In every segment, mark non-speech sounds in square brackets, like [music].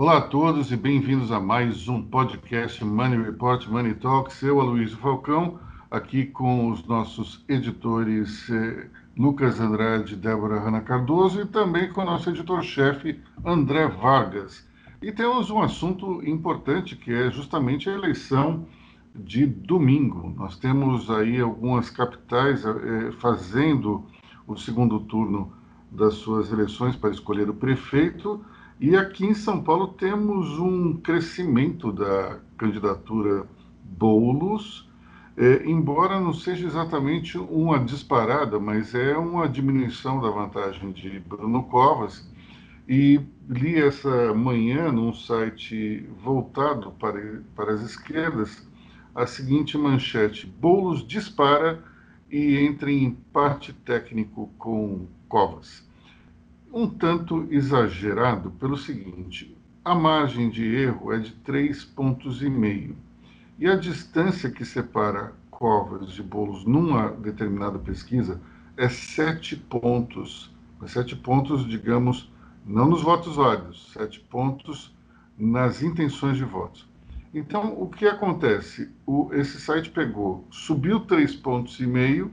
Olá a todos e bem-vindos a mais um podcast Money Report Money Talks. Eu, Aloysio Falcão, aqui com os nossos editores eh, Lucas Andrade Débora Rana Cardoso e também com o nosso editor-chefe André Vargas. E temos um assunto importante que é justamente a eleição de domingo. Nós temos aí algumas capitais eh, fazendo o segundo turno das suas eleições para escolher o prefeito e aqui em São Paulo temos um crescimento da candidatura Boulos, é, embora não seja exatamente uma disparada, mas é uma diminuição da vantagem de Bruno Covas. E li essa manhã num site voltado para, para as esquerdas a seguinte manchete: Boulos dispara e entra em empate técnico com Covas um tanto exagerado pelo seguinte: a margem de erro é de três pontos e meio e a distância que separa covas de bolos numa determinada pesquisa é sete pontos. Sete pontos, digamos, não nos votos válidos, sete pontos nas intenções de votos. Então, o que acontece? O, esse site pegou, subiu três pontos e meio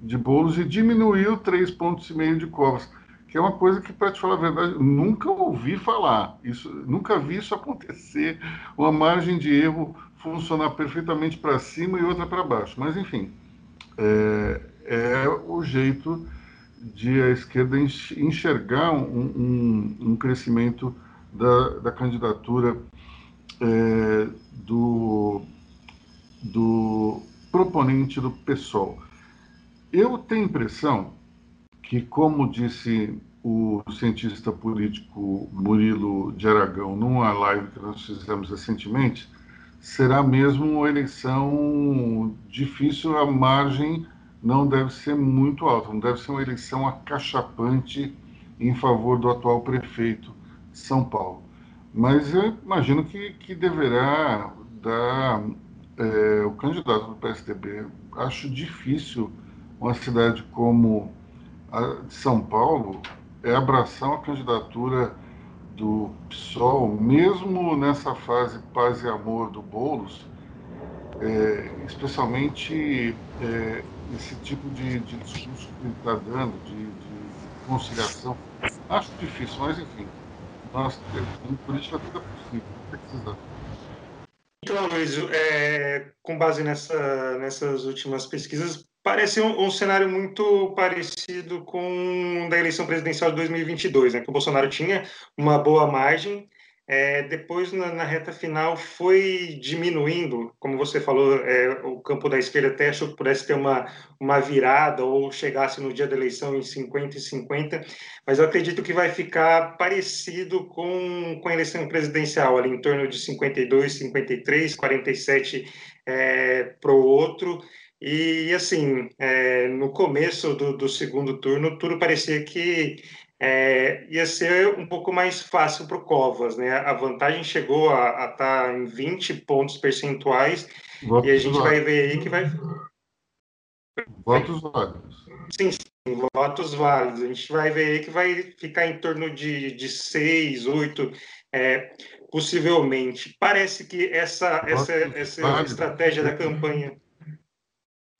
de bolos e diminuiu três pontos e meio de covas que é uma coisa que, para te falar a verdade, nunca ouvi falar. Isso, nunca vi isso acontecer, uma margem de erro funcionar perfeitamente para cima e outra para baixo. Mas, enfim, é, é, o jeito de a esquerda enxergar um, um, um crescimento da, da candidatura é, do, do proponente do PSOL. Eu tenho impressão que, como disse o cientista político Murilo de Aragão numa live que nós fizemos recentemente, será mesmo uma eleição difícil, a margem não deve ser muito alta, não deve ser uma eleição acachapante em favor do atual prefeito de São Paulo. Mas eu imagino que, que deverá dar é, o candidato do PSDB. Acho difícil uma cidade como de São Paulo é abraçar a candidatura do PSOL, mesmo nessa fase paz e amor do Boulos, é, especialmente é, esse tipo de, de, discurso que ele está dando, de, de, conciliação. Acho difícil, mas enfim, nós, em política tudo é possível, não precisa. Então, Luiz, é, com base nessa, nessas últimas pesquisas, Parece um, um, cenário muito parecido com da eleição presidencial de 2022, né? Que o Bolsonaro tinha uma boa margem, é, depois na, na, reta final foi diminuindo, como você falou, é, o campo da esquerda até achou que pudesse ter uma, uma virada ou chegasse no dia da eleição em 50 e 50, mas eu acredito que vai ficar parecido com, com a eleição presidencial, ali em torno de 52, 53, 47 é, para o outro. E, assim, é, no começo do, do, segundo turno, tudo parecia que é, ia ser um pouco mais fácil para o Covas, né? A vantagem chegou a estar tá em 20 pontos percentuais votos e a gente vai ver aí que vai... Votos válidos. Sim, sim, votos válidos. A gente vai ver aí que vai ficar em torno de, de 6, 8, é, possivelmente. Parece que essa, essa, essa estratégia da campanha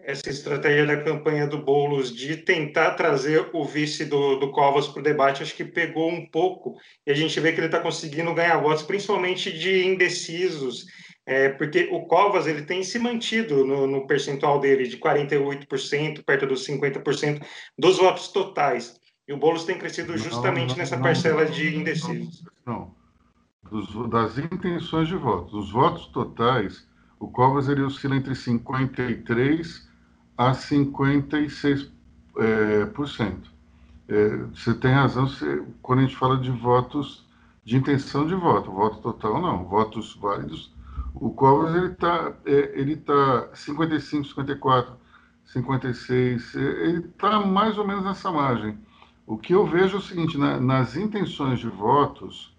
essa estratégia da campanha do Boulos de tentar trazer o vice do, do Covas para o debate, acho que pegou um pouco, e a gente vê que ele está conseguindo ganhar votos, principalmente de indecisos, é, porque o Covas ele tem se mantido no, no percentual dele de 48%, perto dos 50% dos votos totais. E o Boulos tem crescido justamente não, não, nessa parcela de indecisos. Não, Dos, das intenções de votos. Os votos totais, o Covas ele oscila entre 53% a 56%. É, por cento. É, você tem razão quando a gente fala de votos, de intenção de voto, voto total não, votos válidos. O Covas ele está é, ele tá 55, 54, 56, ele está mais ou menos nessa margem. O que eu vejo é o seguinte, na, nas intenções de votos,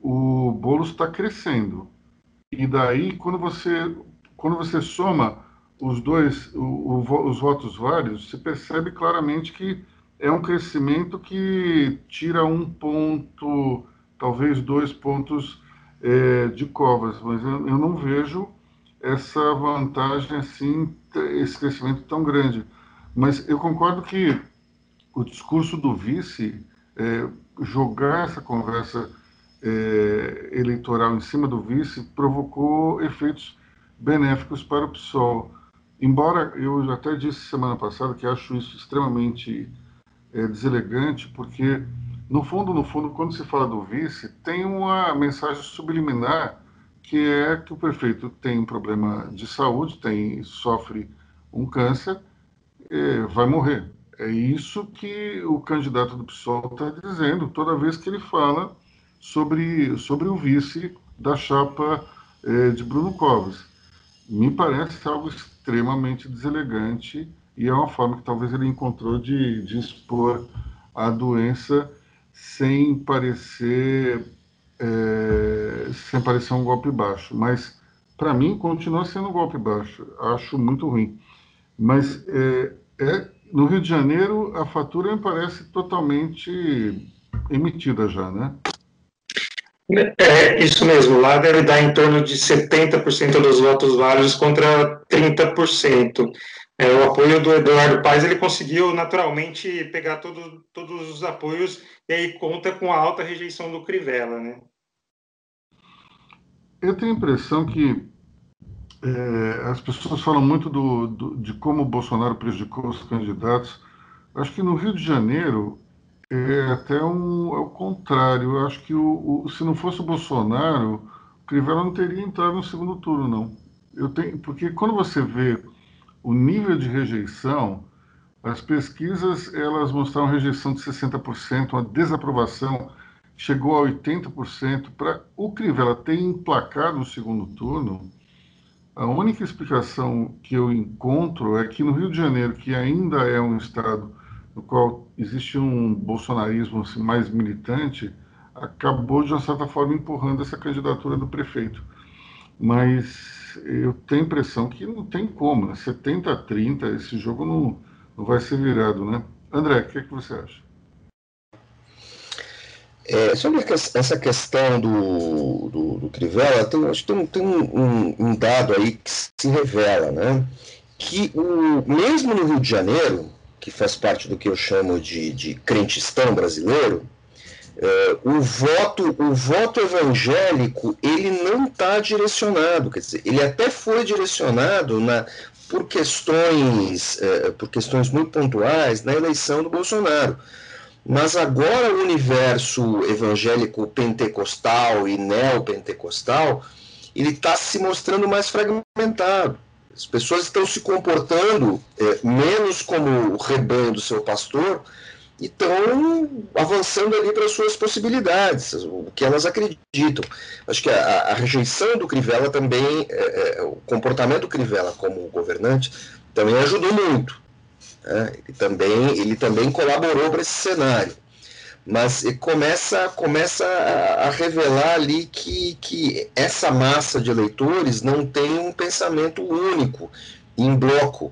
o bolo está crescendo. E daí, quando você, quando você soma os dois, o, o, os votos válidos, se percebe claramente que é um crescimento que tira um ponto, talvez dois pontos é, de Covas, mas eu, eu, não vejo essa vantagem assim, esse crescimento tão grande. Mas eu concordo que o discurso do vice é, jogar essa conversa é, eleitoral em cima do vice provocou efeitos benéficos para o PSOL. Embora eu até disse semana passada que acho isso extremamente é, deselegante, porque no fundo, no fundo, quando se fala do vice, tem uma mensagem subliminar que é que o prefeito tem um problema de saúde, tem sofre um câncer, é, vai morrer. É isso que o candidato do PSOL está dizendo toda vez que ele fala sobre, sobre o vice da chapa é, de Bruno Covas. Me parece algo extremamente deselegante e é uma forma que talvez ele encontrou de, de expor a doença sem parecer é, sem parecer um golpe baixo. Mas para mim continua sendo um golpe baixo. Acho muito ruim. Mas é, é, no Rio de Janeiro a fatura me parece totalmente emitida já, né? É, isso mesmo, lá deve dar em torno de 70% dos votos válidos contra 30%. É, o apoio do Eduardo Paes, ele conseguiu naturalmente pegar todo, todos os apoios e aí conta com a alta rejeição do Crivella, né? Eu tenho a impressão que é, as pessoas falam muito do, do, de como o Bolsonaro prejudicou os candidatos. Acho que no Rio de Janeiro é até um, é o contrário. Eu acho que o, o, se não fosse o Bolsonaro, o Crivella não teria entrado no segundo turno, não. Eu tenho, porque quando você vê o nível de rejeição, as pesquisas elas mostraram rejeição de 60%, uma desaprovação chegou a 80%. Para o Crivella ter emplacado no segundo turno, a única explicação que eu encontro é que no Rio de Janeiro, que ainda é um estado no qual existe um bolsonarismo assim, mais militante, acabou de uma certa forma empurrando essa candidatura do prefeito. Mas eu tenho a impressão que não tem como, né? 70 a 30, esse jogo não, não vai ser virado, né? André, o que, é que você acha? É, sobre essa questão do, do, do Crivella, tem, acho que tem, tem um, um, dado aí que se revela, né? Que o, mesmo no Rio de Janeiro, que faz parte do que eu chamo de, de crentistão brasileiro, é, o, voto, o voto evangélico ele não está direcionado, quer dizer, ele até foi direcionado na, por questões, é, por questões muito pontuais na eleição do Bolsonaro. Mas agora o universo evangélico pentecostal e neopentecostal, ele está se mostrando mais fragmentado. As pessoas estão se comportando é, menos como o rebanho do seu pastor e estão avançando ali para suas possibilidades, o que elas acreditam. Acho que a, a rejeição do Crivella também, é, é, o comportamento do Crivella como governante, também ajudou muito. Né? Ele, também, ele também colaborou para esse cenário. Mas começa, começa a, revelar ali que, que essa massa de eleitores não tem um pensamento único, em bloco,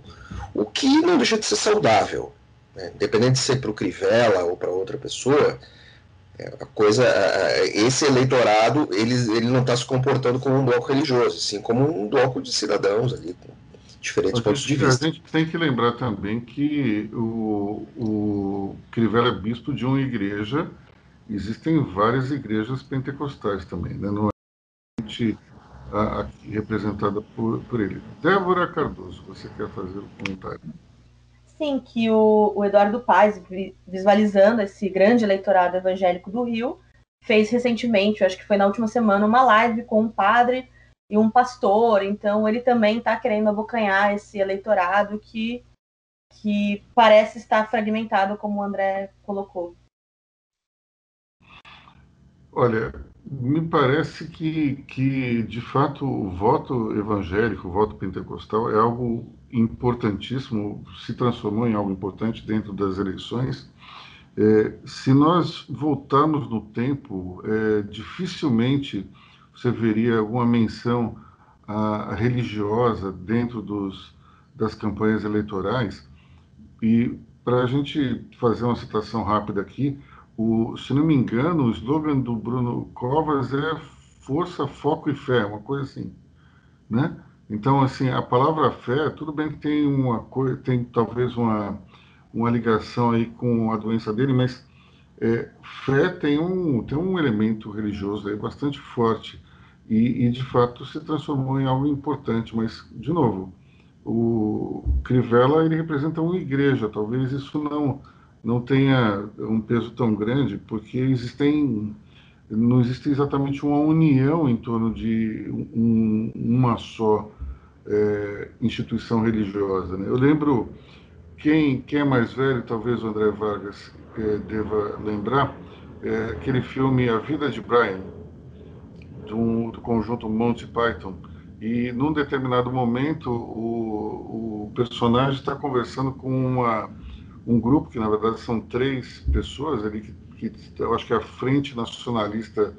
o que não deixa de ser saudável. Né? Independente de ser para o Crivella ou para outra pessoa, é, a coisa, esse eleitorado ele, ele não está se comportando como um bloco religioso, sim como um bloco de cidadãos ali, com diferentes pontos de vista. A gente tem que lembrar também que o, o Crivella é bispo de uma igreja, existem várias igrejas pentecostais também, né? não é gente aqui representada por, por ele. Débora Cardoso, você quer fazer um comentário? Sim, que o, o Eduardo Paz, visualizando esse grande eleitorado evangélico do Rio, fez recentemente, acho que foi na última semana, uma live com um padre e um pastor, então ele também está querendo abocanhar esse eleitorado que, que parece estar fragmentado, como o André colocou. Olha, me parece que, que de fato o voto evangélico, o voto pentecostal é algo importantíssimo, se transformou em algo importante dentro das eleições. É, se nós voltarmos no tempo, é, dificilmente você veria alguma menção religiosa dentro dos, das campanhas eleitorais. E para a gente fazer uma citação rápida aqui, o, se não me engano, o slogan do Bruno Covas é força, foco e fé, uma coisa assim, né? Então, assim, a palavra fé, tudo bem que tem uma coisa, tem talvez uma, uma ligação aí com a doença dele, mas é, fé tem um, tem um elemento religioso aí bastante forte e, e, de fato se transformou em algo importante. Mas, de novo, o Crivella ele representa uma igreja. Talvez isso não não tenha um peso tão grande, porque existem não existe exatamente uma união em torno de um, uma só é, instituição religiosa. Né? Eu lembro quem, quem é mais velho, talvez o André Vargas é, deva lembrar, é aquele filme A Vida de Brian, do, do conjunto Monty Python. E num determinado momento, o, o personagem está conversando com uma, um grupo, que na verdade são três pessoas ali, que, que eu acho que é a Frente Nacionalista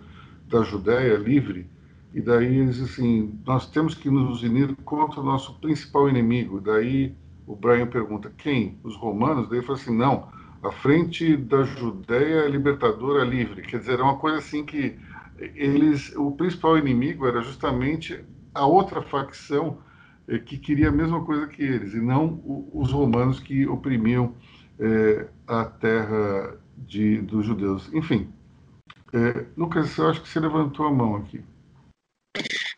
da Judéia Livre, e daí eles assim, nós temos que nos unir contra o nosso principal inimigo. Daí o Brian pergunta: quem? Os romanos? Daí ele fala assim: não, a frente da Judéia libertadora livre. Quer dizer, é uma coisa assim que eles, o principal inimigo era justamente a outra facção eh, que queria a mesma coisa que eles, e não os romanos que oprimiam eh, a terra de, dos judeus. Enfim, eh, Lucas, eu acho que você levantou a mão aqui.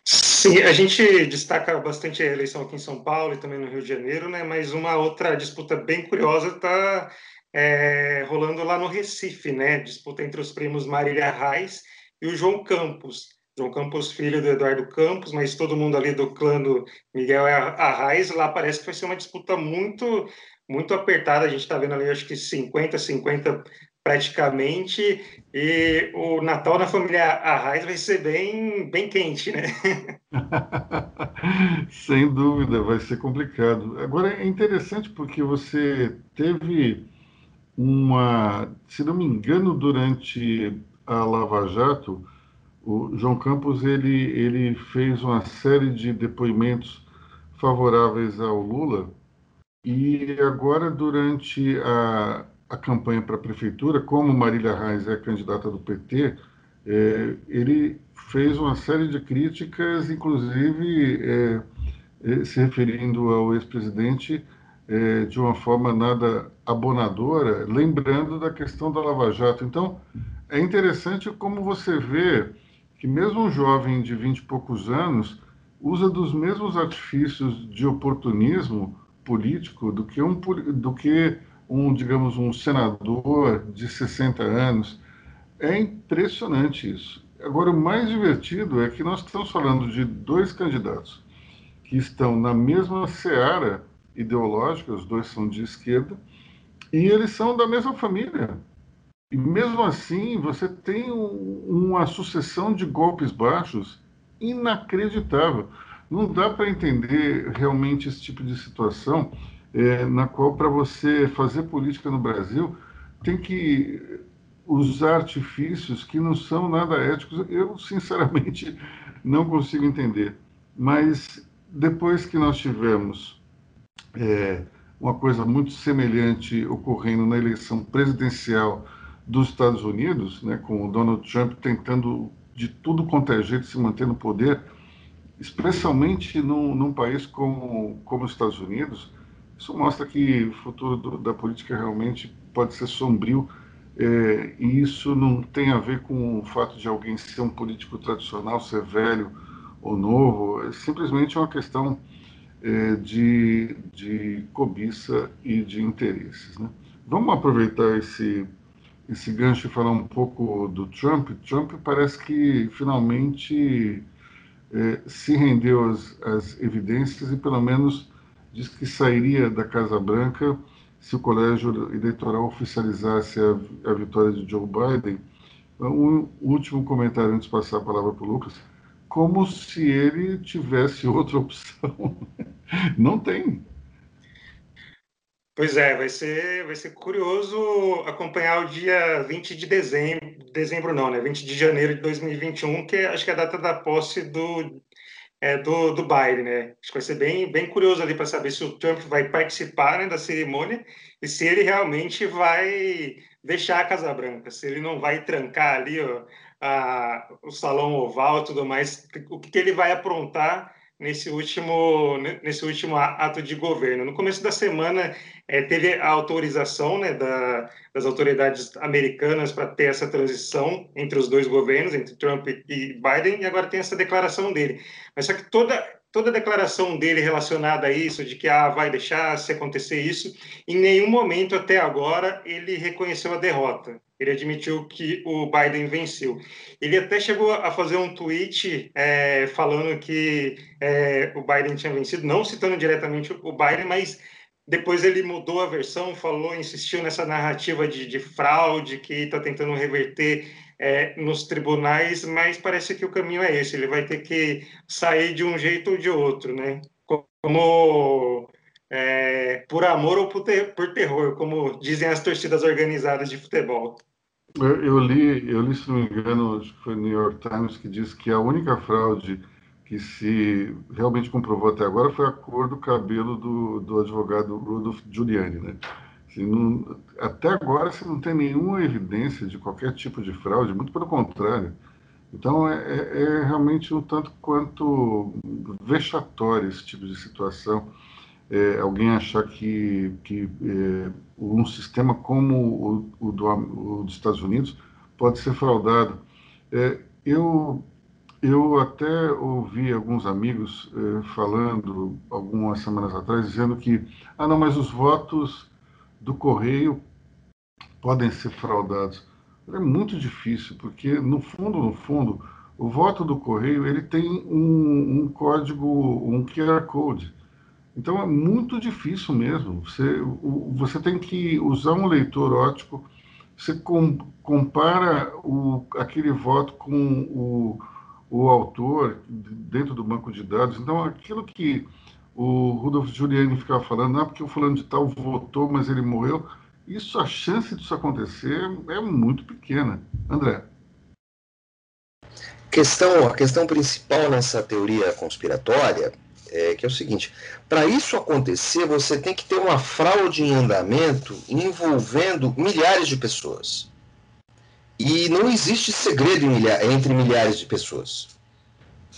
Sim, a gente destaca bastante a eleição aqui em São Paulo e também no Rio de Janeiro, né? Mas uma outra disputa bem curiosa está é, rolando lá no Recife, né? Disputa entre os primos Marília Reis e o João Campos. João Campos, filho do Eduardo Campos, mas todo mundo ali do clã do Miguel Arraes, lá parece que vai ser uma disputa muito muito apertada. A gente está vendo ali, acho que 50, 50 praticamente, e o Natal na família Arraes vai ser bem, bem quente, né? [laughs] Sem dúvida, vai ser complicado. Agora, é interessante porque você teve uma, se não me engano, durante a Lava Jato, o João Campos ele, ele fez uma série de depoimentos favoráveis ao Lula e agora durante a, a campanha para a prefeitura, como Marília Reis é candidata do PT, é, ele fez uma série de críticas, inclusive é, é, se referindo ao ex-presidente é, de uma forma nada abonadora, lembrando da questão da Lava Jato. Então, é interessante como você vê que mesmo um jovem de vinte e poucos anos usa dos mesmos artifícios de oportunismo político do que um, do que um, digamos, um senador de 60 anos. É impressionante isso. Agora, o mais divertido é que nós estamos falando de dois candidatos que estão na mesma seara ideológica, os dois são de esquerda, e eles são da mesma família. E mesmo assim, você tem um, uma sucessão de golpes baixos inacreditável. Não dá para entender realmente esse tipo de situação é, na qual, para você fazer política no Brasil, tem que usar artifícios que não são nada éticos. Eu, sinceramente, [laughs] não consigo entender. Mas depois que nós tivemos é, uma coisa muito semelhante ocorrendo na eleição presidencial dos Estados Unidos, né, com o Donald Trump tentando de tudo quanto é jeito se manter no poder, especialmente num, num país como, como os Estados Unidos, isso mostra que o futuro do, da política realmente pode ser sombrio é, e isso não tem a ver com o fato de alguém ser um político tradicional, ser velho ou novo, é simplesmente uma questão é, de, de cobiça e de interesses. Né? Vamos aproveitar esse, esse gancho e falar um pouco do Trump. Trump parece que finalmente é, se rendeu às, evidências e pelo menos diz que sairia da Casa Branca se o colégio eleitoral oficializasse a, a vitória de Joe Biden. Um último comentário antes de passar a palavra para o Lucas. Como se ele tivesse outra opção. [laughs] Não tem. Pois é, vai ser, vai ser curioso acompanhar o dia 20 de dezembro, dezembro não, né? 20 de janeiro de 2021, que acho que é a data da posse do, é, do, do Biden, né? Acho que vai ser bem, bem curioso ali para saber se o Trump vai participar né, da cerimônia e se ele realmente vai deixar a Casa Branca, se ele não vai trancar ali ó, a, o salão oval e tudo mais, o que ele vai aprontar nesse último, nesse último ato de governo. No começo da semana, é, teve a autorização né, da, das autoridades americanas para ter essa transição entre os dois governos, entre Trump e Biden, e agora tem essa declaração dele. Mas só que toda, toda declaração dele relacionada a isso, de que ah, vai deixar se acontecer isso, em nenhum momento até agora ele reconheceu a derrota. Ele admitiu que o Biden venceu. Ele até chegou a fazer um tweet é, falando que é, o Biden tinha vencido, não citando diretamente o Biden, mas depois ele mudou a versão, falou, insistiu nessa narrativa de, de fraude que está tentando reverter é, nos tribunais, mas parece que o caminho é esse. Ele vai ter que sair de um jeito ou de outro, né? Como é, por amor ou por, ter, por, terror, como dizem as torcidas organizadas de futebol. Eu, eu, li, eu li, se não me engano, acho que foi New York Times, que diz que a única fraude que se realmente comprovou até agora foi a cor do cabelo do, do advogado Rudolph Giuliani, né? Não, até agora você não tem nenhuma evidência de qualquer tipo de fraude, muito pelo contrário. Então é, é, é realmente um tanto quanto vexatório esse tipo de situação é, alguém achar que, que é, um sistema como o, o, do, o, dos Estados Unidos pode ser fraudado. É, eu, eu até ouvi alguns amigos é, falando algumas semanas atrás, dizendo que, ah, não, mas os votos do Correio podem ser fraudados. É muito difícil, porque no fundo, no fundo, o voto do Correio ele tem um, um código, um QR Code. Então é muito difícil mesmo. Você, você tem que usar um leitor ótico. Você com, compara o, aquele voto com o, o autor dentro do banco de dados. Então aquilo que o Rudolf Giuliani ficava falando, é porque o fulano de tal votou, mas ele morreu. Isso, a chance disso acontecer é muito pequena. André. Questão, a questão principal nessa teoria conspiratória é, que é o seguinte: para isso acontecer, você tem que ter uma fraude em andamento envolvendo milhares de pessoas. E não existe segredo entre milhares de pessoas.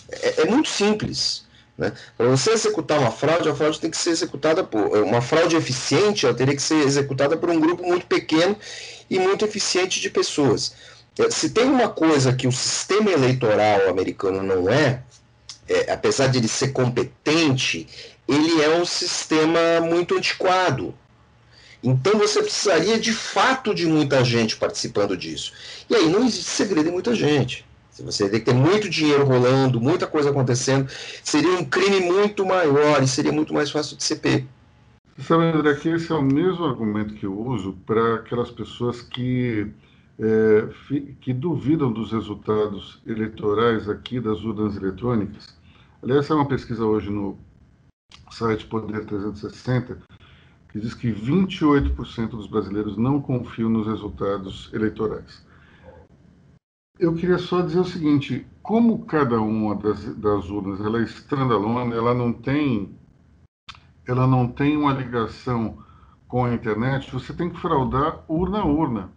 É, é muito simples. Né? Para você executar uma fraude, a fraude tem que ser executada por. Uma fraude eficiente ela teria que ser executada por um grupo muito pequeno e muito eficiente de pessoas. É, se tem uma coisa que o sistema eleitoral americano não é, é, apesar de ele ser competente, ele é um sistema muito antiquado. Então você precisaria de fato de muita gente participando disso. E aí não existe segredo em muita gente. Você tem que ter muito dinheiro rolando, muita coisa acontecendo, seria um crime muito maior e seria muito mais fácil de ser pego. Sabe, André, que esse é o mesmo argumento que eu uso para aquelas pessoas que, é, que duvidam dos resultados eleitorais aqui das urnas eletrônicas Aliás, é uma pesquisa hoje no site Poder 360 que diz que 28% dos brasileiros não confiam nos resultados eleitorais. Eu queria só dizer o seguinte: como cada uma das, das urnas ela é standalone, ela não tem, ela não tem uma ligação com a internet, você tem que fraudar urna a urna.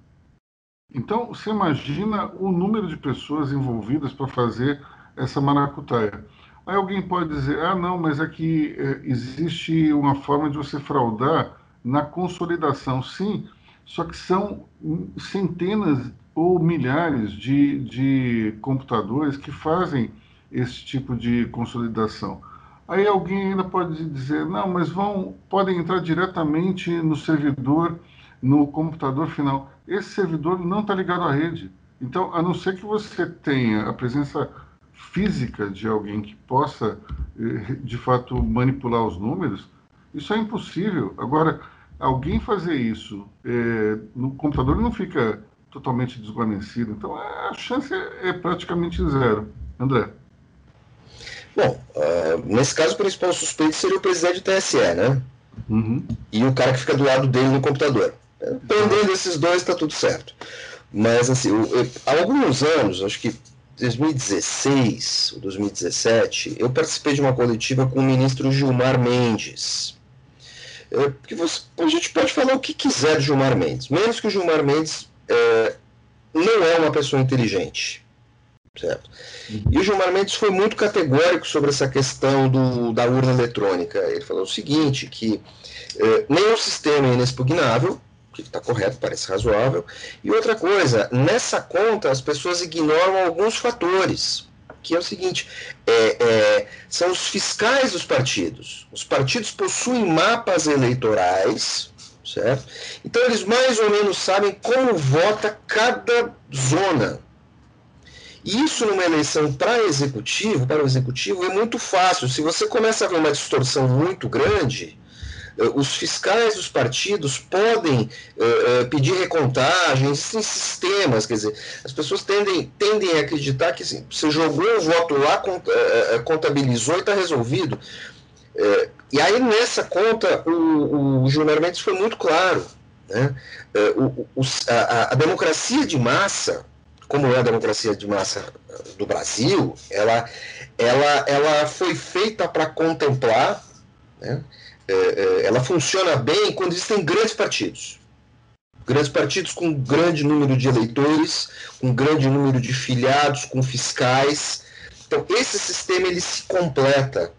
Então, você imagina o número de pessoas envolvidas para fazer essa maracutaia. Aí alguém pode dizer, ah, não, mas é, é, existe uma forma de você fraudar na consolidação. Sim, só que são centenas ou milhares de, de computadores que fazem esse tipo de consolidação. Aí alguém ainda pode dizer, não, mas vão, podem entrar diretamente no servidor, no computador final. Esse servidor não está ligado à rede. Então, a não ser que você tenha a presença física de alguém que possa, eh, de fato, manipular os números, isso é impossível. Agora, alguém fazer isso é, no computador não fica totalmente desguarnecido. Então, a chance é, é praticamente zero. André. Bom, uh, nesse caso, o principal suspeito seria o presidente do TSE, né? Uhum. E o cara que fica do lado dele no computador. Dependendo desses dois, está tudo certo. Mas, assim, há alguns anos, acho que 2016 ou 2017, eu participei de uma coletiva com o ministro Gilmar Mendes. É, porque você, a gente pode falar o que quiser de Gilmar Mendes, menos que o Gilmar Mendes é, não é uma pessoa inteligente. Certo. E o Gilmar Mendes foi muito categórico sobre essa questão do, da urna eletrônica. Ele falou o seguinte, que eh, nenhum sistema é inexpugnável, que está correto, parece razoável, e outra coisa, nessa conta as pessoas ignoram alguns fatores, que é o seguinte, é, é, são os fiscais dos partidos. Os partidos possuem mapas eleitorais, certo? Então eles mais ou menos sabem como vota cada zona isso numa eleição para executivo, para o executivo, é muito fácil. Se você começa a ver uma distorção muito grande, eh, os fiscais dos partidos podem uh, pedir recontagem, existem sistemas, quer dizer, as pessoas tendem, tendem a acreditar que assim, você jogou um voto lá, contabilizou e está resolvido. E aí nessa conta o, o Gilmar Mendes foi muito claro. Né? Uh, o, a, a democracia de massa como é a democracia de massa do Brasil, ela, ela, ela foi feita para contemplar, né? É, é, ela funciona bem quando existem grandes partidos. Grandes partidos com grande número de eleitores, com grande número de filiados, com fiscais. Então, esse sistema ele se completa.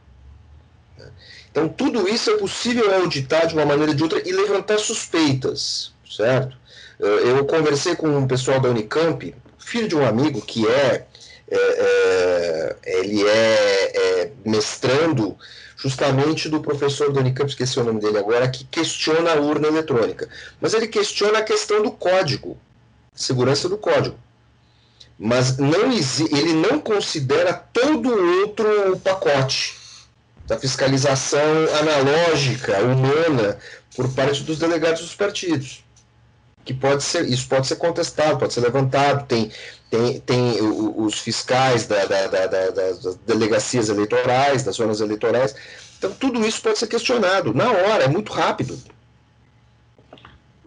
Então, tudo isso é possível auditar de uma maneira ou de outra e levantar suspeitas, certo? Eu conversei com um pessoal da Unicamp filho de um amigo que é, é, é ele é, é, mestrando justamente do professor do Unicamp, esqueci o nome dele agora, que questiona a urna eletrônica. Mas ele questiona a questão do código, segurança do código. Mas não ele não considera todo outro pacote da fiscalização analógica, humana, por parte dos delegados dos partidos. Que pode ser, isso pode ser contestado, pode ser levantado, tem, tem, tem os fiscais da, da, da, das delegacias eleitorais, das zonas eleitorais, então tudo isso pode ser questionado na hora, é muito rápido.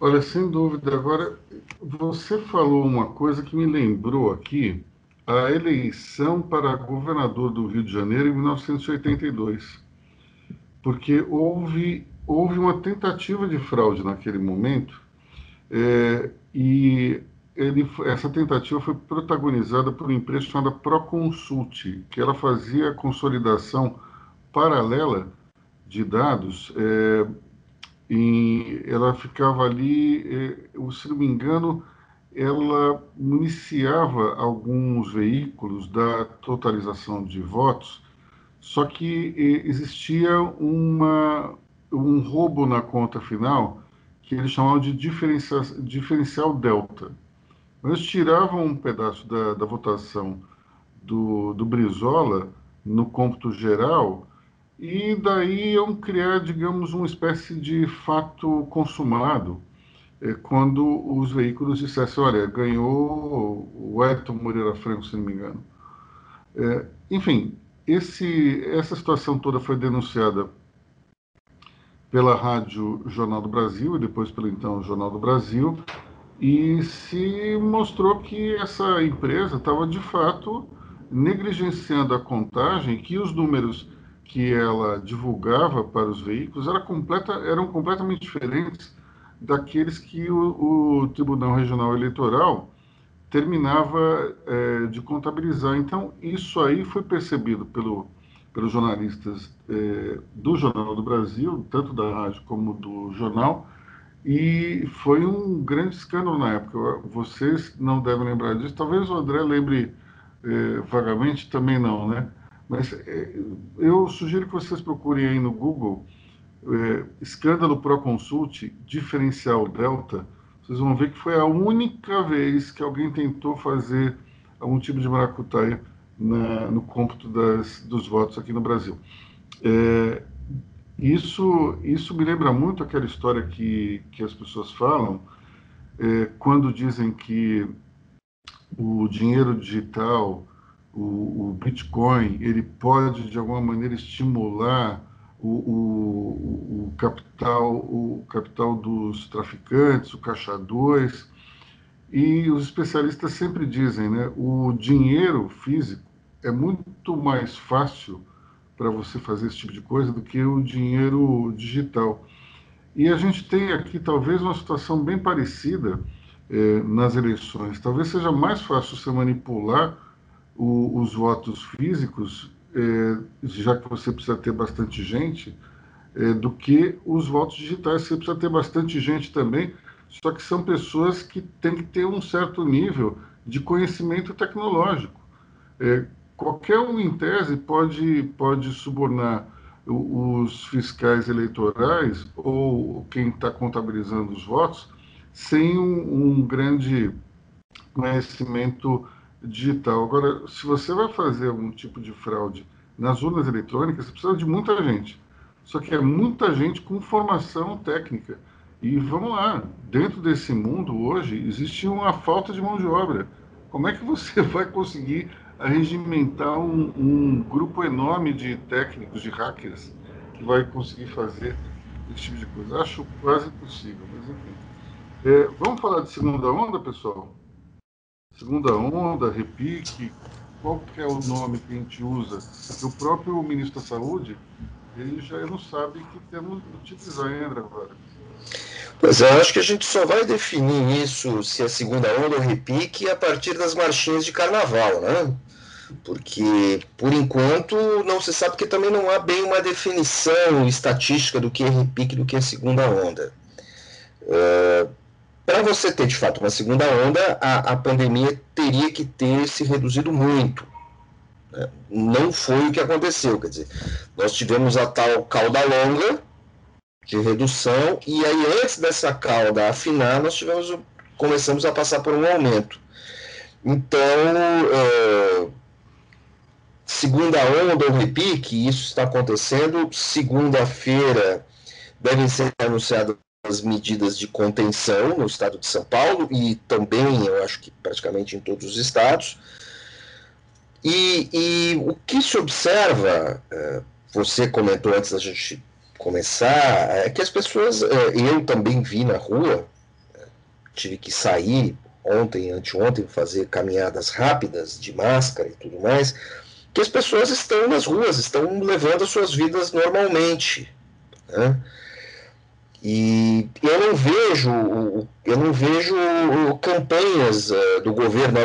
Olha, sem dúvida, agora você falou uma coisa que me lembrou aqui, a eleição para governador do Rio de Janeiro em 1982, porque houve, houve uma tentativa de fraude naquele momento, é, e ele, essa tentativa foi protagonizada por uma empresa chamada Proconsult, que ela fazia a consolidação paralela de dados. É, ela ficava ali, é, se não me engano, ela municiava alguns veículos da totalização de votos, só que existia uma, um roubo na conta final que eles chamavam de diferencial, diferencial delta. Eles tiravam um pedaço da, da votação do, do Brizola no cômputo geral e daí iam criar, digamos, uma espécie de fato consumado quando os veículos dissessem, olha, ganhou o Ayrton Moreira Franco, se não me engano. É, enfim, esse, essa situação toda foi denunciada pela Rádio Jornal do Brasil e depois pelo então Jornal do Brasil, e se mostrou que essa empresa estava de fato negligenciando a contagem, que os números que ela divulgava para os veículos era completa, eram completamente diferentes daqueles que o, o Tribunal Regional Eleitoral terminava é, de contabilizar. Então, isso aí foi percebido pelo pelos jornalistas é, do Jornal do Brasil, tanto da rádio como do jornal, e foi um grande escândalo na época. Vocês não devem lembrar disso, talvez o André lembre é, vagamente, também não, né? Mas é, eu sugiro que vocês procurem aí no Google é, escândalo Proconsult diferencial Delta. Vocês vão ver que foi a única vez que alguém tentou fazer algum tipo de maracutaia na, no cômputo das, dos votos aqui no Brasil. É, isso, isso me lembra muito aquela história que, que as pessoas falam é, quando dizem que o dinheiro digital, o, o, Bitcoin, ele pode de alguma maneira estimular o, o, o, capital, o capital dos traficantes, o caixa 2, e os especialistas sempre dizem, né, o dinheiro físico é muito mais fácil para você fazer esse tipo de coisa do que o dinheiro digital. E a gente tem aqui talvez uma situação bem parecida eh, nas eleições. Talvez seja mais fácil você manipular o, os votos físicos, é, já que você precisa ter bastante gente, é, do que os votos digitais. Você precisa ter bastante gente também, só que são pessoas que têm que ter um certo nível de conhecimento tecnológico. É, qualquer um, em tese, pode, pode subornar os fiscais eleitorais ou quem está contabilizando os votos sem um, um, grande conhecimento digital. Agora, se você vai fazer algum tipo de fraude nas urnas eletrônicas, você precisa de muita gente. Só que é muita gente com formação técnica. E vamos lá, dentro desse mundo hoje existe uma falta de mão de obra. Como é que você [laughs] vai conseguir regimentar um, um grupo enorme de técnicos, de hackers, que vai conseguir fazer esse tipo de coisa? Acho quase impossível, mas enfim. É, vamos falar de segunda onda, pessoal? Segunda onda, repique, qual que é o nome que a gente usa? Porque o próprio ministro da Saúde ele já não sabe que temos utilizar ainda agora. Pois é, acho que a gente só vai definir isso, se é segunda onda ou repique, a partir das marchinhas de carnaval, né? Porque, por enquanto, não se sabe que também não há bem uma definição estatística do que é repique do que é segunda onda. Uh, Para você ter, de fato, uma segunda onda, a, a pandemia teria que ter se reduzido muito. Não foi o que aconteceu, quer dizer, nós tivemos a tal cauda longa de redução e aí antes dessa cauda afinar, nós tivemos começamos a passar por um aumento. Então, é, segunda onda ou repique, isso está acontecendo. Segunda-feira devem ser anunciadas as medidas de contenção no estado de São Paulo e também, eu acho que praticamente em todos os estados. E, e o que se observa, é, você comentou antes da gente começar, é que as pessoas, é, eu também vi na rua, tive que sair ontem, anteontem, fazer caminhadas rápidas de máscara e tudo mais, que as pessoas estão nas ruas, estão levando as suas vidas normalmente. Né? E eu não vejo, eu não vejo campanhas do governo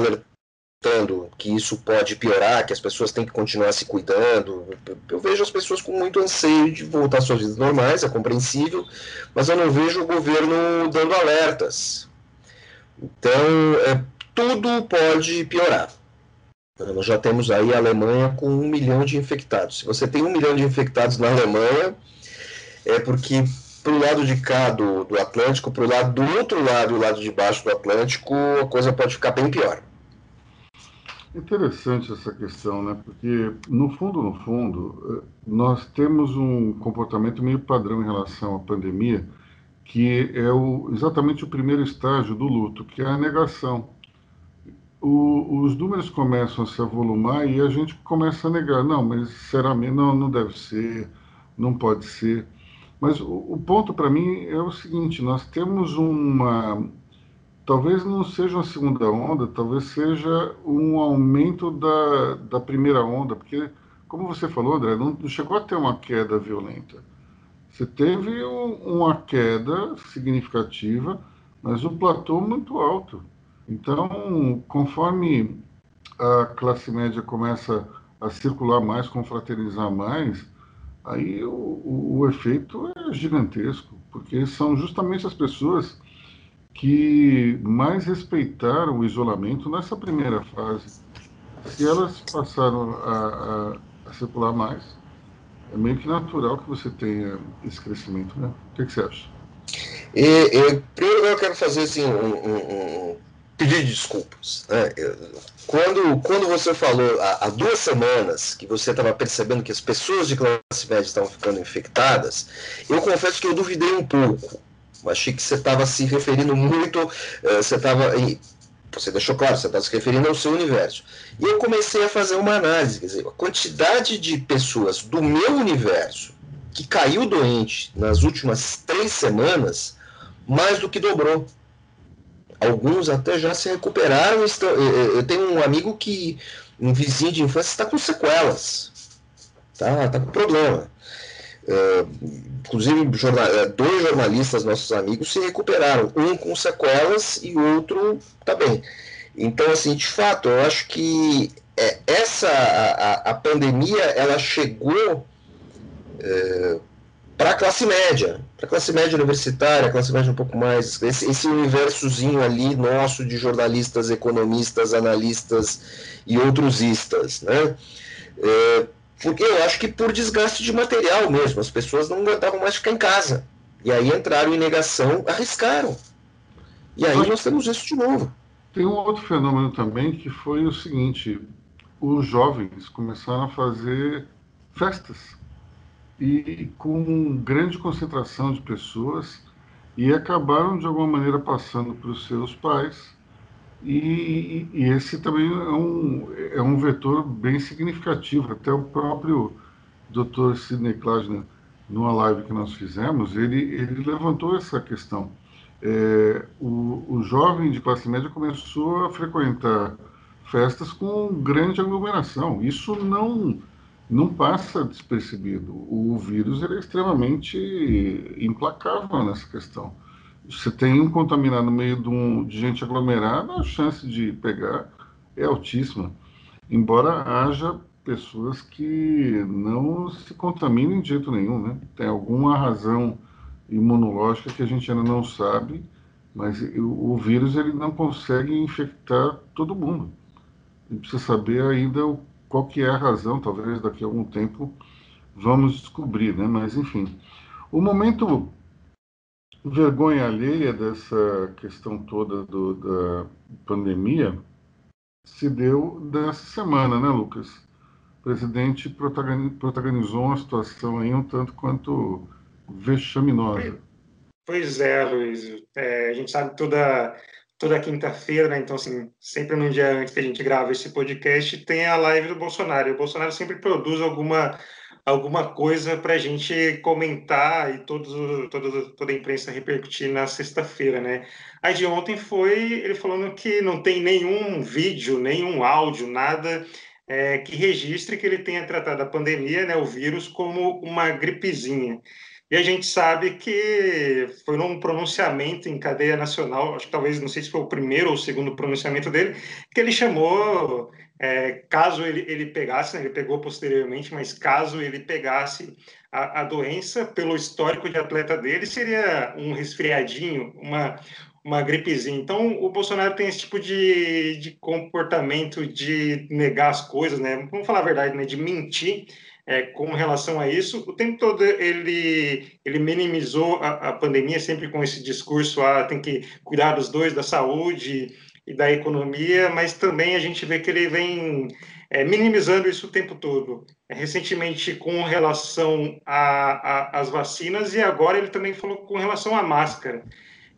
que isso pode piorar, que as pessoas têm que continuar se cuidando. Eu vejo as pessoas com muito anseio de voltar às suas vidas normais, é compreensível, mas eu não vejo o governo dando alertas. Então, é, tudo pode piorar. Nós já temos aí a Alemanha com um milhão de infectados. Se você tem um milhão de infectados na Alemanha, é porque para o lado de cá do, do Atlântico, para o lado do outro lado, o lado de baixo do Atlântico, a coisa pode ficar bem pior. Interessante essa questão, né? Porque, no fundo, no fundo, eh, nós temos um comportamento meio padrão em relação à pandemia, que é o, exatamente o primeiro estágio do luto, que é a negação. O, os números começam a se avolumar e a gente começa a negar. Não, mas será mesmo? Não, não deve ser, não pode ser. Mas o, o ponto para mim é o seguinte: nós temos uma, talvez não seja uma segunda onda, talvez seja um aumento da, da primeira onda, porque, como você falou, André, não, não chegou a ter uma queda violenta. Você teve um, uma queda significativa, mas um platô muito alto. Então, conforme a classe média começa a circular mais, confraternizar mais, aí o, o, o efeito é gigantesco, porque são justamente as pessoas que mais respeitaram o isolamento nessa primeira fase. Se elas passaram a, a, a circular mais, é meio que natural que você tenha esse crescimento, né? O que, que você acha? E, e, primeiro eu quero fazer assim, um, um pedido de desculpas. Né? Quando, quando você falou há, há duas semanas que você estava percebendo que as pessoas de classe média estavam ficando infectadas, eu confesso que eu duvidei um pouco. Achei que você estava se referindo muito, uh, você estava. Você deixou claro, você está se referindo ao seu universo. E eu comecei a fazer uma análise, quer dizer, a quantidade de pessoas do meu universo que caiu doente nas últimas três semanas, mais do que dobrou. Alguns até já se recuperaram. Estão, eu tenho um amigo que, um vizinho de infância, está com sequelas. Tá, tá com problema. Uh, inclusive, jornal, eh, dois jornalistas, nossos amigos, se recuperaram, um com sequelas e outro tá bem. Então, assim, de fato, eu acho que é, essa a, a, pandemia ela chegou é, para a classe média, para a classe média universitária, classe média um pouco mais, esse, esse universozinho ali nosso de jornalistas, economistas, analistas e outros istas, né? É, porque eu acho que por desgaste de material mesmo, as pessoas não aguentavam mais ficar em casa. E aí entraram em negação, arriscaram. E aí nós temos isso de novo. Tem um outro fenômeno também que foi o seguinte: os jovens começaram a fazer festas e com grande concentração de pessoas e acabaram de alguma maneira passando para os seus pais e, e, esse também é um, é um vetor bem significativo. Até o próprio Dr. Sidney Klausner, numa live que nós fizemos, ele, ele levantou essa questão. É, o, o jovem de classe média começou a frequentar festas com grande aglomeração. Isso não não passa despercebido. O vírus é extremamente implacável nessa questão você tem um contaminado no meio de, um, de gente aglomerada, a chance de pegar é altíssima. Embora haja pessoas que não se contaminem de jeito nenhum, né? Tem alguma razão imunológica que a gente ainda não sabe, mas o, o vírus ele não consegue infectar todo mundo. Gente precisa saber ainda qual que é a razão, talvez daqui a algum tempo vamos descobrir, né? Mas enfim, o momento vergonha alheia dessa questão toda do, da pandemia se deu dessa semana, né, Lucas? O presidente protagonizou uma situação aí um tanto quanto vexaminosa. Pois é, Luiz. É, a gente sabe toda toda quinta-feira, né? Então, assim, sempre no dia antes que a gente grava esse podcast, tem a live do Bolsonaro. E o Bolsonaro sempre produz alguma alguma coisa para a gente comentar e todos, toda, toda a imprensa repercutir na sexta-feira, né? A de ontem foi ele falando que não tem nenhum vídeo, nenhum áudio, nada é, que registre que ele tenha tratado a pandemia, né, o vírus, como uma gripezinha. E a gente sabe que foi num pronunciamento em cadeia nacional, acho que talvez, não sei se foi o primeiro ou o segundo pronunciamento dele, que ele chamou é, caso ele, ele pegasse, né, ele pegou posteriormente, mas caso ele pegasse a, a, doença, pelo histórico de atleta dele, seria um resfriadinho, uma, uma gripezinha. Então, o Bolsonaro tem esse tipo de, de comportamento de negar as coisas, né? Vamos falar a verdade, né? De mentir é, com relação a isso. O tempo todo ele, ele minimizou a, a pandemia, sempre com esse discurso, ah, tem que cuidar dos dois, da saúde e da economia, mas também a gente vê que ele vem é, minimizando isso o tempo todo. É, recentemente, com relação às vacinas, e agora ele também falou com relação à máscara.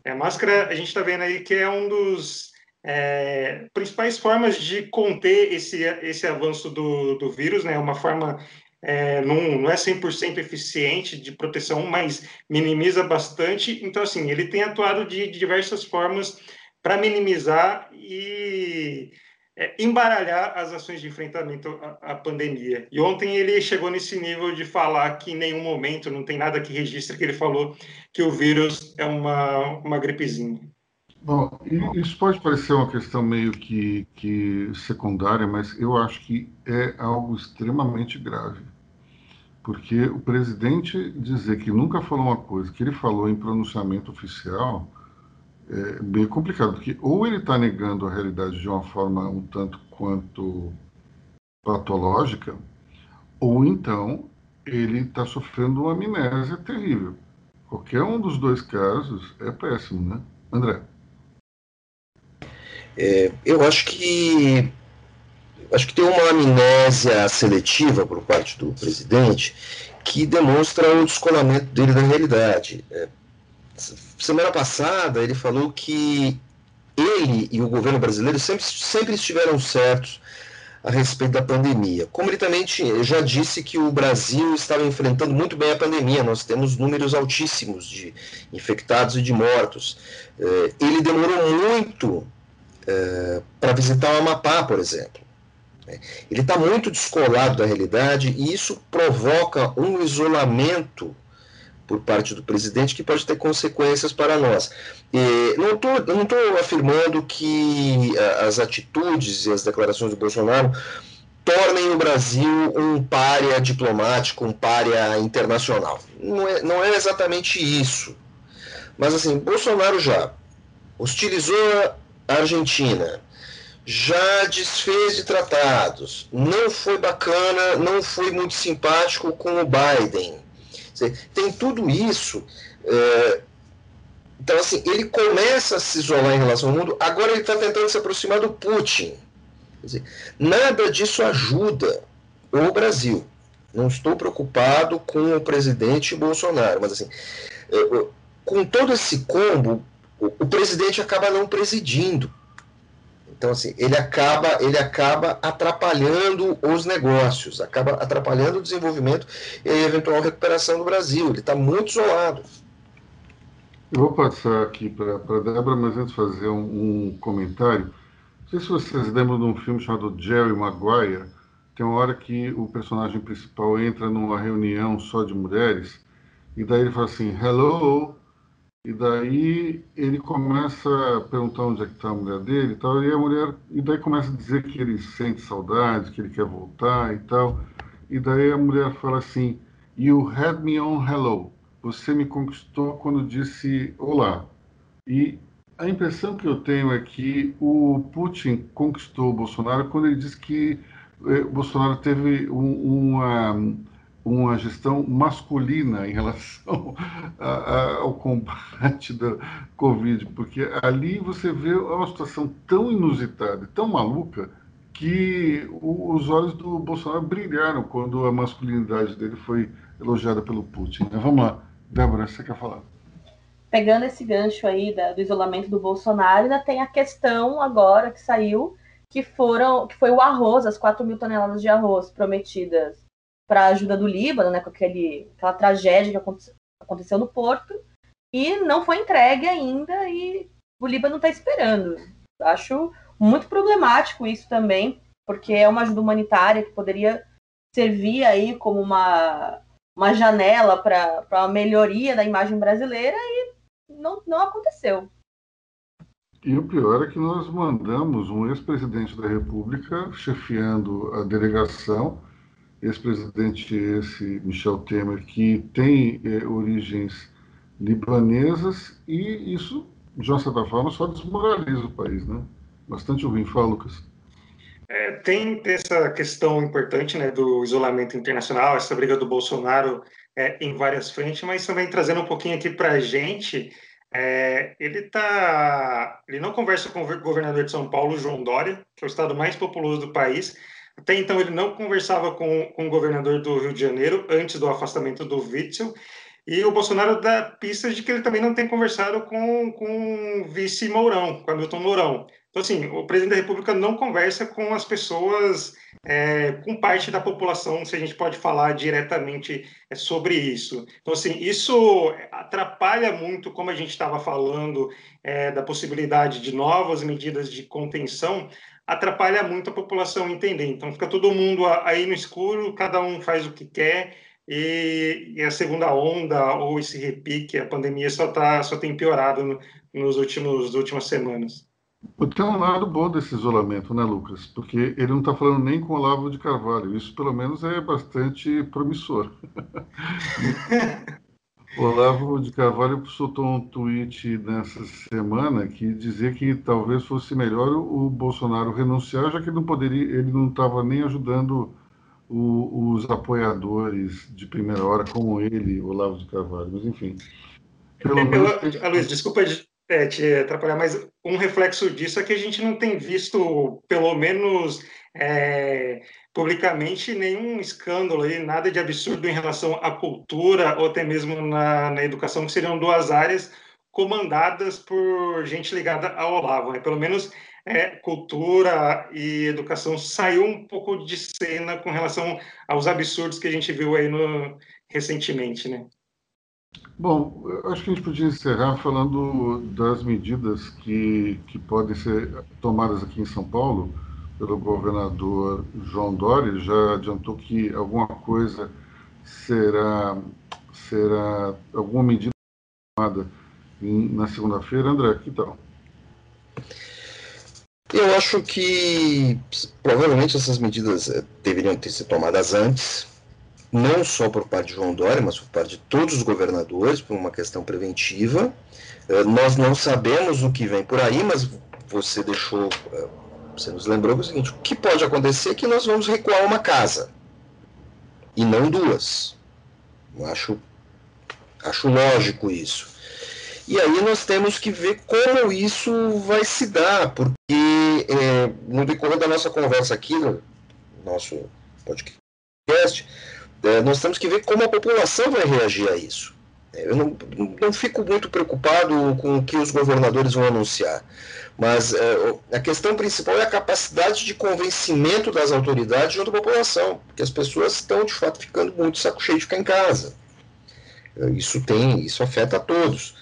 É, máscara, a gente está vendo aí que é um dos é, principais formas de conter esse, esse avanço do, do vírus, né? Uma forma é, não, não é 100% eficiente de proteção, mas minimiza bastante. Então, assim, ele tem atuado de, de diversas formas para minimizar e é, embaralhar as ações de enfrentamento à, à, pandemia. E ontem ele chegou nesse nível de falar que em nenhum momento, não tem nada que registre que ele falou que o vírus é uma, uma gripezinha. Bom, isso pode parecer uma questão meio que, que secundária, mas eu acho que é algo extremamente grave. Porque o presidente dizer que nunca falou uma coisa que ele falou em pronunciamento oficial é bem complicado, porque ou ele está negando a realidade de uma forma um tanto quanto patológica, ou então ele está sofrendo uma amnésia terrível. Qualquer um dos dois casos é péssimo, né? André? É, eu acho que acho que tem uma amnésia seletiva por parte do presidente que demonstra o descolamento dele da realidade. É, semana passada ele falou que ele e o governo brasileiro sempre, sempre estiveram certos a respeito da pandemia. Como ele também tinha, já disse que o Brasil estava enfrentando muito bem a pandemia, nós temos números altíssimos de infectados e de mortos. É, ele demorou muito é, para visitar o Amapá, por exemplo. É, ele está muito descolado da realidade e isso provoca um isolamento por parte do presidente que pode ter consequências para nós. E não estou afirmando que as atitudes e as declarações do Bolsonaro tornem o Brasil um párea diplomático, um párea internacional. Não é, não é exatamente isso. Mas assim, Bolsonaro já hostilizou Argentina, já desfez de tratados, não foi bacana, não foi muito simpático com o Biden. Tem tudo isso. É... Então, assim, ele começa a se isolar em relação ao mundo, agora ele está tentando se aproximar do Putin. Nada disso ajuda o Brasil. Não estou preocupado com o presidente Bolsonaro, mas assim, é, com todo esse combo, o presidente acaba não presidindo. Então, assim, ele acaba, ele acaba atrapalhando os negócios, acaba atrapalhando o desenvolvimento e a eventual recuperação do Brasil. Ele está muito isolado. Eu vou passar aqui para a Débora, mas antes fazer um, um, comentário. Não sei se vocês lembram de um filme chamado Jerry Maguire. Tem uma hora que o personagem principal entra numa reunião só de mulheres e daí ele fala assim, hello, e daí ele começa a perguntar onde é que está a mulher dele e tal, e a mulher, e daí começa a dizer que ele sente saudade, que ele quer voltar e tal. E daí a mulher fala assim: You had me on hello. Você me conquistou quando disse olá. E a impressão que eu tenho é que o Putin conquistou o Bolsonaro quando ele disse que eh, o Bolsonaro teve um, uma uma gestão masculina em relação [laughs] a, a, ao combate da Covid, porque ali você vê uma situação tão inusitada, tão maluca, que o, os olhos do Bolsonaro brilharam quando a masculinidade dele foi elogiada pelo Putin. Né? Vamos lá, Débora, você quer falar? Pegando esse gancho aí da, do isolamento do Bolsonaro, ainda tem a questão agora que saiu, que foram, que foi o arroz, as 4 mil toneladas de arroz prometidas para a ajuda do Líbano, né, com aquele, aquela tragédia que aconteceu no porto, e não foi entregue ainda e o Líbano está esperando. Acho muito problemático isso também, porque é uma ajuda humanitária que poderia servir aí como uma, uma janela para a melhoria da imagem brasileira e não, não aconteceu. E o pior é que nós mandamos um ex-presidente da República chefiando a delegação ex-presidente esse Michel Temer, que tem é, origens libanesas, e isso, de uma certa forma, só desmoraliza o país, né? Bastante ruim. Fala, Lucas. É, tem essa questão importante né, do isolamento internacional, essa briga do Bolsonaro é, em várias frentes, mas também trazendo um pouquinho aqui para a gente, é, ele tá, ele não conversa com o governador de São Paulo, João Dória, que é o estado mais populoso do país, até então, ele não conversava com, com o governador do Rio de Janeiro antes do afastamento do Witzel. E o Bolsonaro dá pistas de que ele também não tem conversado com, com o vice Mourão, com Hamilton Mourão. Então, assim, o presidente da República não conversa com as pessoas, é, com parte da população, se a gente pode falar diretamente é, sobre isso. Então, assim, isso atrapalha muito, como a gente estava falando, é, da possibilidade de novas medidas de contenção, atrapalha muito a população entender. Então fica todo mundo aí no escuro, cada um faz o que quer e, e a segunda onda ou esse repique, a pandemia só tá, só tem piorado no, nos últimos últimas semanas. Tem um lado bom desse isolamento, né, Lucas? Porque ele não está falando nem com o Olavo de Carvalho. Isso, pelo menos, é bastante promissor. [laughs] Olavo de Carvalho soltou um tweet nessa semana que dizia que talvez fosse melhor o Bolsonaro renunciar, já que ele não poderia, ele não estava nem ajudando o, os apoiadores de primeira hora, como ele, Olavo de Carvalho. Mas enfim. Pelo menos... Luiz, desculpa é, te atrapalhar, mas um reflexo disso é que a gente não tem visto, pelo menos é, publicamente nenhum escândalo aí, nada de absurdo em relação à cultura ou até mesmo na, na educação, que seriam duas áreas comandadas por gente ligada ao Olavo. Né? Pelo menos é, cultura e educação saiu um pouco de cena com relação aos absurdos que a gente viu aí no, recentemente, né? Bom, acho que a gente podia encerrar falando das medidas que, que podem ser tomadas aqui em São Paulo pelo governador João Dória, já adiantou que alguma coisa será, será alguma medida tomada na segunda-feira. André, que tal? Eu acho que provavelmente essas medidas eh, deveriam ter sido tomadas antes, não só por parte de João Dória, mas por parte de todos os governadores, por uma questão preventiva. Eh, nós não sabemos o que vem por aí, mas você deixou, eh, você nos lembrou o seguinte: o que pode acontecer é que nós vamos recuar uma casa e não duas. Eu acho, acho lógico isso. E aí nós temos que ver como isso vai se dar, porque é, no decorrer da nossa conversa aqui, no nosso podcast, é, nós temos que ver como a população vai reagir a isso. Eu não, não fico muito preocupado com o que os governadores vão anunciar, mas é, a questão principal é a capacidade de convencimento das autoridades junto à população, porque as pessoas estão de fato ficando muito saco cheio de ficar em casa. Isso tem, isso afeta a todos.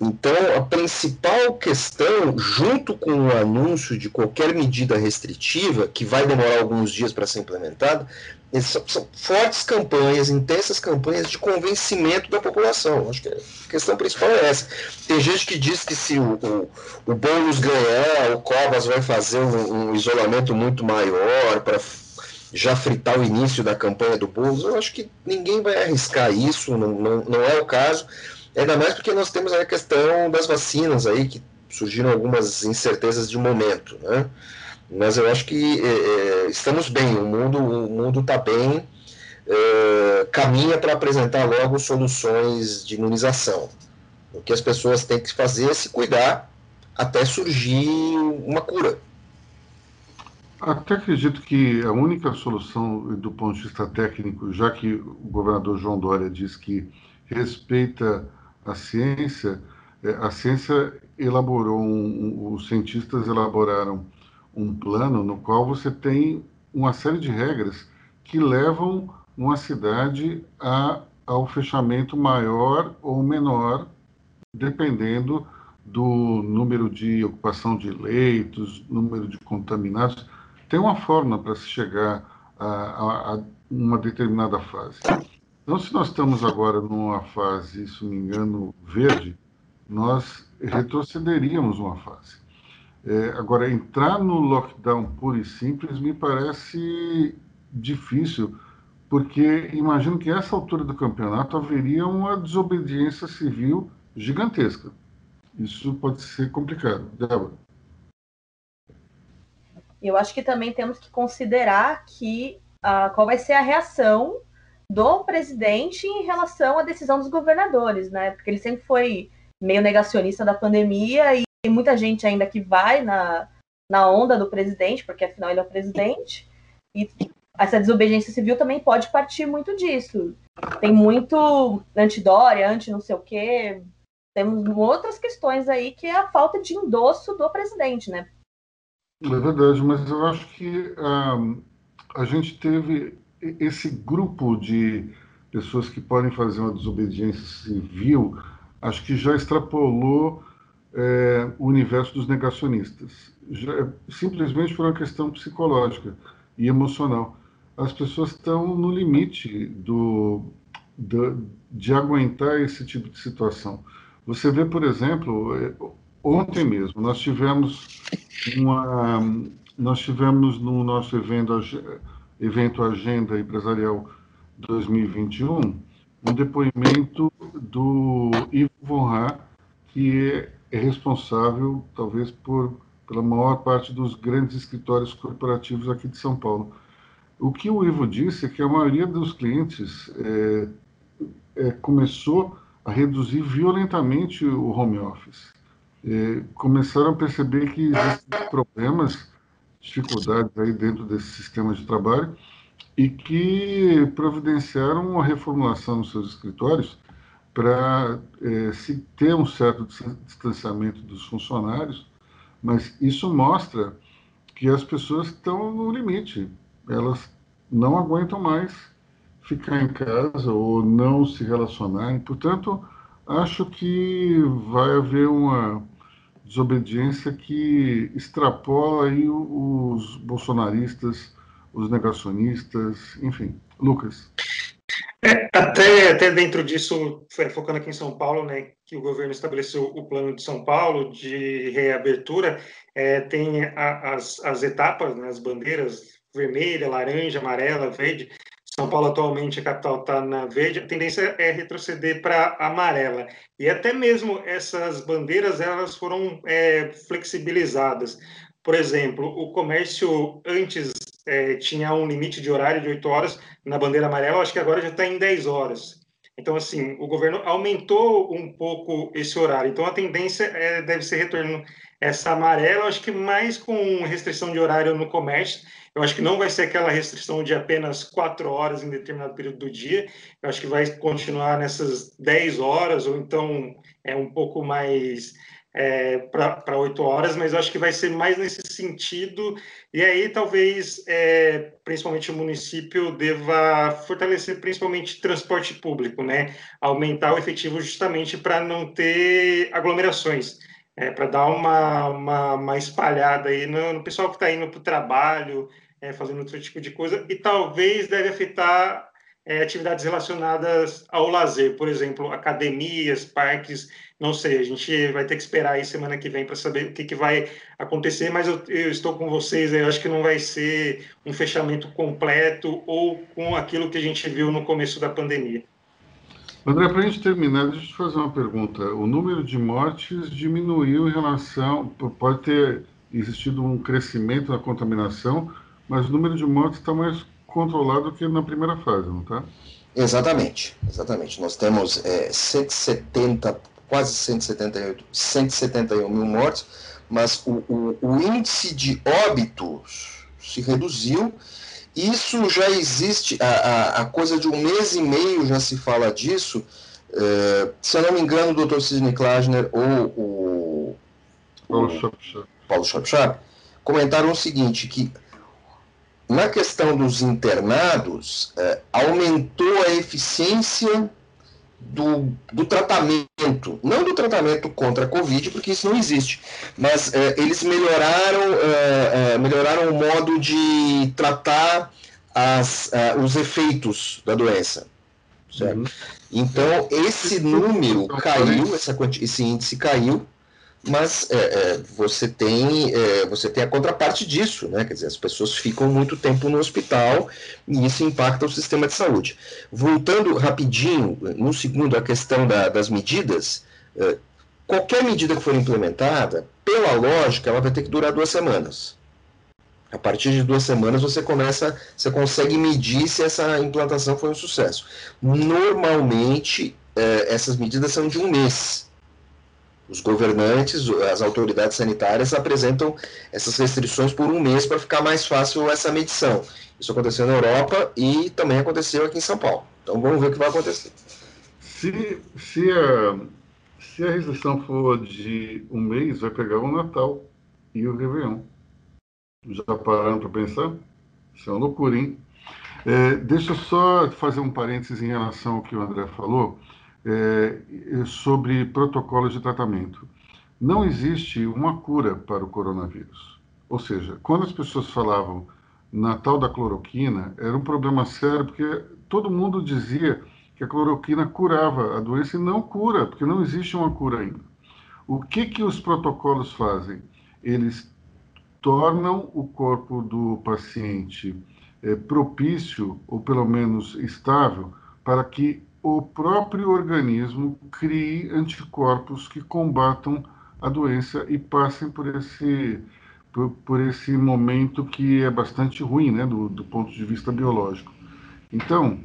Então, a principal questão, junto com o anúncio de qualquer medida restritiva, que vai demorar alguns dias para ser implementada, são, são, fortes campanhas, intensas campanhas de convencimento da população. Acho que a questão principal é essa. Tem gente que diz que se o, o, o Boulos ganhar, o Covas vai fazer um, um isolamento muito maior para já fritar o início da campanha do Boulos. Eu acho que ninguém vai arriscar isso, não, não, não é o caso. Ainda mais porque nós temos a questão das vacinas aí, que surgiram algumas incertezas de momento, né? Mas eu acho que é, é estamos bem, o mundo o mundo está bem, é, caminha para apresentar logo soluções de imunização. O que as pessoas têm que fazer é se cuidar até surgir uma cura. Até acredito que a única solução do ponto de vista técnico, já que o governador João Dória diz que respeita a ciência, é, a ciência elaborou, um, os cientistas elaboraram um plano no qual você tem uma série de regras que levam uma cidade a, ao fechamento maior ou menor, dependendo do número de ocupação de leitos, número de contaminados. Tem uma forma para se chegar a, a, a uma determinada fase. Então, se nós estamos agora numa fase, se não me engano, verde, nós retrocederíamos uma fase. É, agora, entrar no lockdown puro e simples me parece difícil, porque imagino que essa altura do campeonato haveria uma desobediência civil gigantesca. Isso pode ser complicado. Débora. Eu acho que também temos que considerar que uh, qual vai ser a reação do presidente em relação à decisão dos governadores, né? Porque ele sempre foi meio negacionista da pandemia e tem muita gente ainda que vai na, na onda do presidente, porque afinal ele é o presidente. E essa desobediência civil também pode partir muito disso. Tem muito anti-Dória, anti-não sei o quê. Temos outras questões aí que é a falta de endosso do presidente, né? É verdade, mas eu acho que um, a gente teve esse grupo de pessoas que podem fazer uma desobediência civil, acho que já extrapolou é, o universo dos negacionistas, já, simplesmente por uma questão psicológica e emocional. As pessoas estão no limite do, do, de aguentar esse tipo de situação. Você vê, por exemplo, é, ontem mesmo nós tivemos uma, nós tivemos no nosso evento evento Agenda Empresarial 2021, um depoimento do Ivo Von Ha, que é responsável, talvez, por pela maior parte dos grandes escritórios corporativos aqui de São Paulo. O que o Ivo disse é que a maioria dos clientes é, é, começou a reduzir violentamente o home office. É, começaram a perceber que existem problemas dificuldades aí dentro desse sistema de trabalho e que providenciaram uma reformulação nos seus escritórios para é, se ter um certo distanciamento dos funcionários, mas isso mostra que as pessoas estão no limite, elas não aguentam mais ficar em casa ou não se relacionarem, portanto, acho que vai haver uma desobediência que extrapola aí os bolsonaristas, os negacionistas, enfim. Lucas. É, Até, até dentro disso, focando aqui em São Paulo, né, que o governo estabeleceu o plano de São Paulo de reabertura, é, tem a, as, as etapas, né, as bandeiras vermelha, laranja, amarela, verde. São Paulo atualmente a capital está na verde, a tendência é retroceder para amarela. E até mesmo essas bandeiras elas foram é, flexibilizadas. Por exemplo, o comércio antes é, tinha um limite de horário de 8 horas na bandeira amarela, acho que agora já está em 10 horas. Então, assim, o governo aumentou um pouco esse horário. Então, a tendência é, deve ser retorno essa amarela, acho que mais com restrição de horário no comércio. Eu acho que não vai ser aquela restrição de apenas quatro horas em determinado período do dia. Eu acho que vai continuar nessas 10 horas, ou então é um pouco mais é, para oito horas, mas eu acho que vai ser mais nesse sentido. E aí, talvez, é, principalmente o município deva fortalecer principalmente transporte público, né? Aumentar o efetivo justamente para não ter aglomerações. É, para dar uma, uma, uma, espalhada aí no, no pessoal que está indo para o trabalho, é, fazendo outro tipo de coisa, e talvez deve afetar é, atividades relacionadas ao lazer, por exemplo, academias, parques, não sei, a gente vai ter que esperar aí semana que vem para saber o que, que vai acontecer, mas eu, eu, estou com vocês, eu acho que não vai ser um fechamento completo ou com aquilo que a gente viu no começo da pandemia. André, para a gente terminar, deixa eu te fazer uma pergunta. O número de mortes diminuiu em relação, pode ter existido um crescimento na contaminação, mas o número de mortes está mais controlado que na primeira fase, não está? Exatamente, exatamente. Nós temos é, 170, quase 178, 171 mil mortes, mas o, o, o índice de óbitos se reduziu. Isso já existe, a, a, a, coisa de um mês e meio já se fala disso. É, se eu não me engano, o Dr. Sidney Klausner ou o Paulo Schapchap Paulo comentaram o seguinte, que na questão dos internados, é, aumentou a eficiência do, do, tratamento, não do tratamento contra a Covid, porque isso não existe, mas é, eles melhoraram, é, é melhoraram o modo de tratar as, é, os efeitos da doença. Certo? Uhum. Então, esse número caiu, essa, esse índice caiu, mas é, é, você tem é, você tem a contraparte disso, né? Quer dizer, as pessoas ficam muito tempo no hospital e isso impacta o sistema de saúde. Voltando rapidinho, no segundo, a questão da, das medidas, é, qualquer medida que for implementada, pela lógica, ela vai ter que durar duas semanas. A partir de duas semanas você começa, você consegue medir se essa implantação foi um sucesso. Normalmente, é, essas medidas são de um mês. Os governantes, as autoridades sanitárias apresentam essas restrições por um mês para ficar mais fácil essa medição. Isso aconteceu na Europa e também aconteceu aqui em São Paulo. Então vamos ver o que vai acontecer. Se, se, a, se a restrição for de um mês, vai pegar o Natal e o Réveillon. Já pararam para pensar? Isso é uma loucura, hein? É, deixa eu só fazer um parênteses em relação ao que o André falou é, sobre protocolos de tratamento. Não existe uma cura para o coronavírus. Ou seja, quando as pessoas falavam na tal da cloroquina, era um problema sério, porque todo mundo dizia que a cloroquina curava a doença e não cura, porque não existe uma cura ainda. O que, que os protocolos fazem? Eles tornam o corpo do paciente é, propício, ou pelo menos estável, para que o próprio organismo crie anticorpos que combatam a doença e passem por esse, por, por esse momento que é bastante ruim, né, do, do ponto de vista biológico. Então,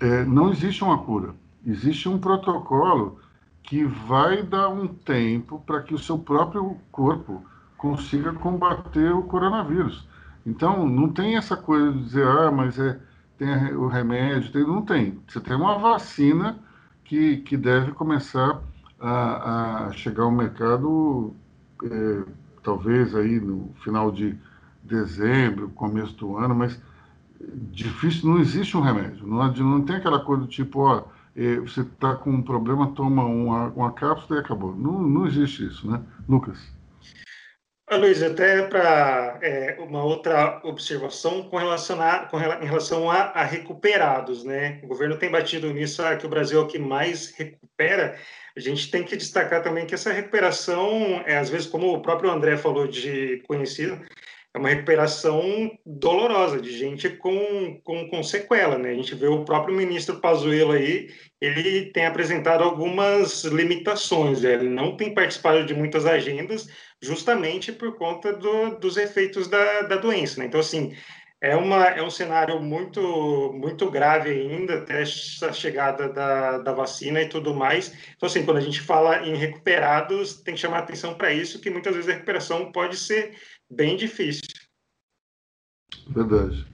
é, não existe uma cura, existe um protocolo que vai dar um tempo para que o seu próprio corpo consiga combater o coronavírus. Então, não tem essa coisa de dizer, ah, mas é tem o remédio, tem, não tem. Você tem uma vacina que, que deve começar a, a chegar ao mercado, é, talvez aí no final de dezembro, começo do ano, mas difícil, não existe um remédio. Não, não tem aquela coisa do tipo, ó, é, você está com um problema, toma uma, uma cápsula e acabou. Não, não existe isso, né? Lucas? Luiz, até para é, uma outra observação com em relação a, a, recuperados, né? O governo tem batido nisso, ah, que o Brasil é o que mais recupera. A gente tem que destacar também que essa recuperação, é, às vezes, como o próprio André falou de conhecido, é uma recuperação dolorosa de gente com, com, com sequela, né? A gente vê o próprio ministro Pazuello aí, ele tem apresentado algumas limitações, né? ele não tem participado de muitas agendas justamente por conta do, dos efeitos da, da doença, né? Então, assim, é, uma, é um cenário muito, muito grave ainda, até a chegada da, da vacina e tudo mais. Então, assim, quando a gente fala em recuperados, tem que chamar atenção para isso, que muitas vezes a recuperação pode ser bem difícil. Verdade.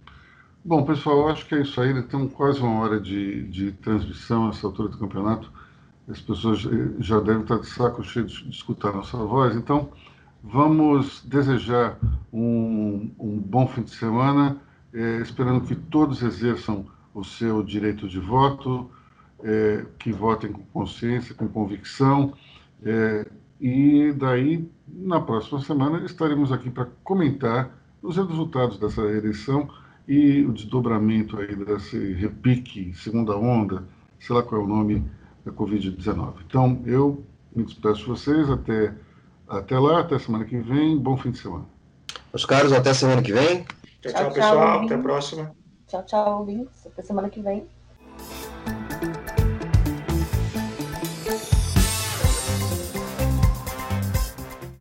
Bom, pessoal, acho que é isso aí. Temos quase uma hora de, de transmissão nessa altura do campeonato. As pessoas já devem estar de saco cheio de, de escutar nossa voz. Então, vamos desejar um, um bom fim de semana, é, esperando que todos exerçam o seu direito de voto, é, que votem com consciência, com convicção. E daí, na próxima semana, estaremos aqui para comentar os resultados dessa eleição e o desdobramento aí desse repique, segunda onda, sei lá qual é o nome da Covid-19. Então, eu me despeço de vocês até, até lá, até semana que vem. Bom fim de semana. Os caros, até semana que vem. Tchau, tchau, tchau pessoal. Tchau, até a próxima. Tchau, tchau, ouvintes. Até semana que vem.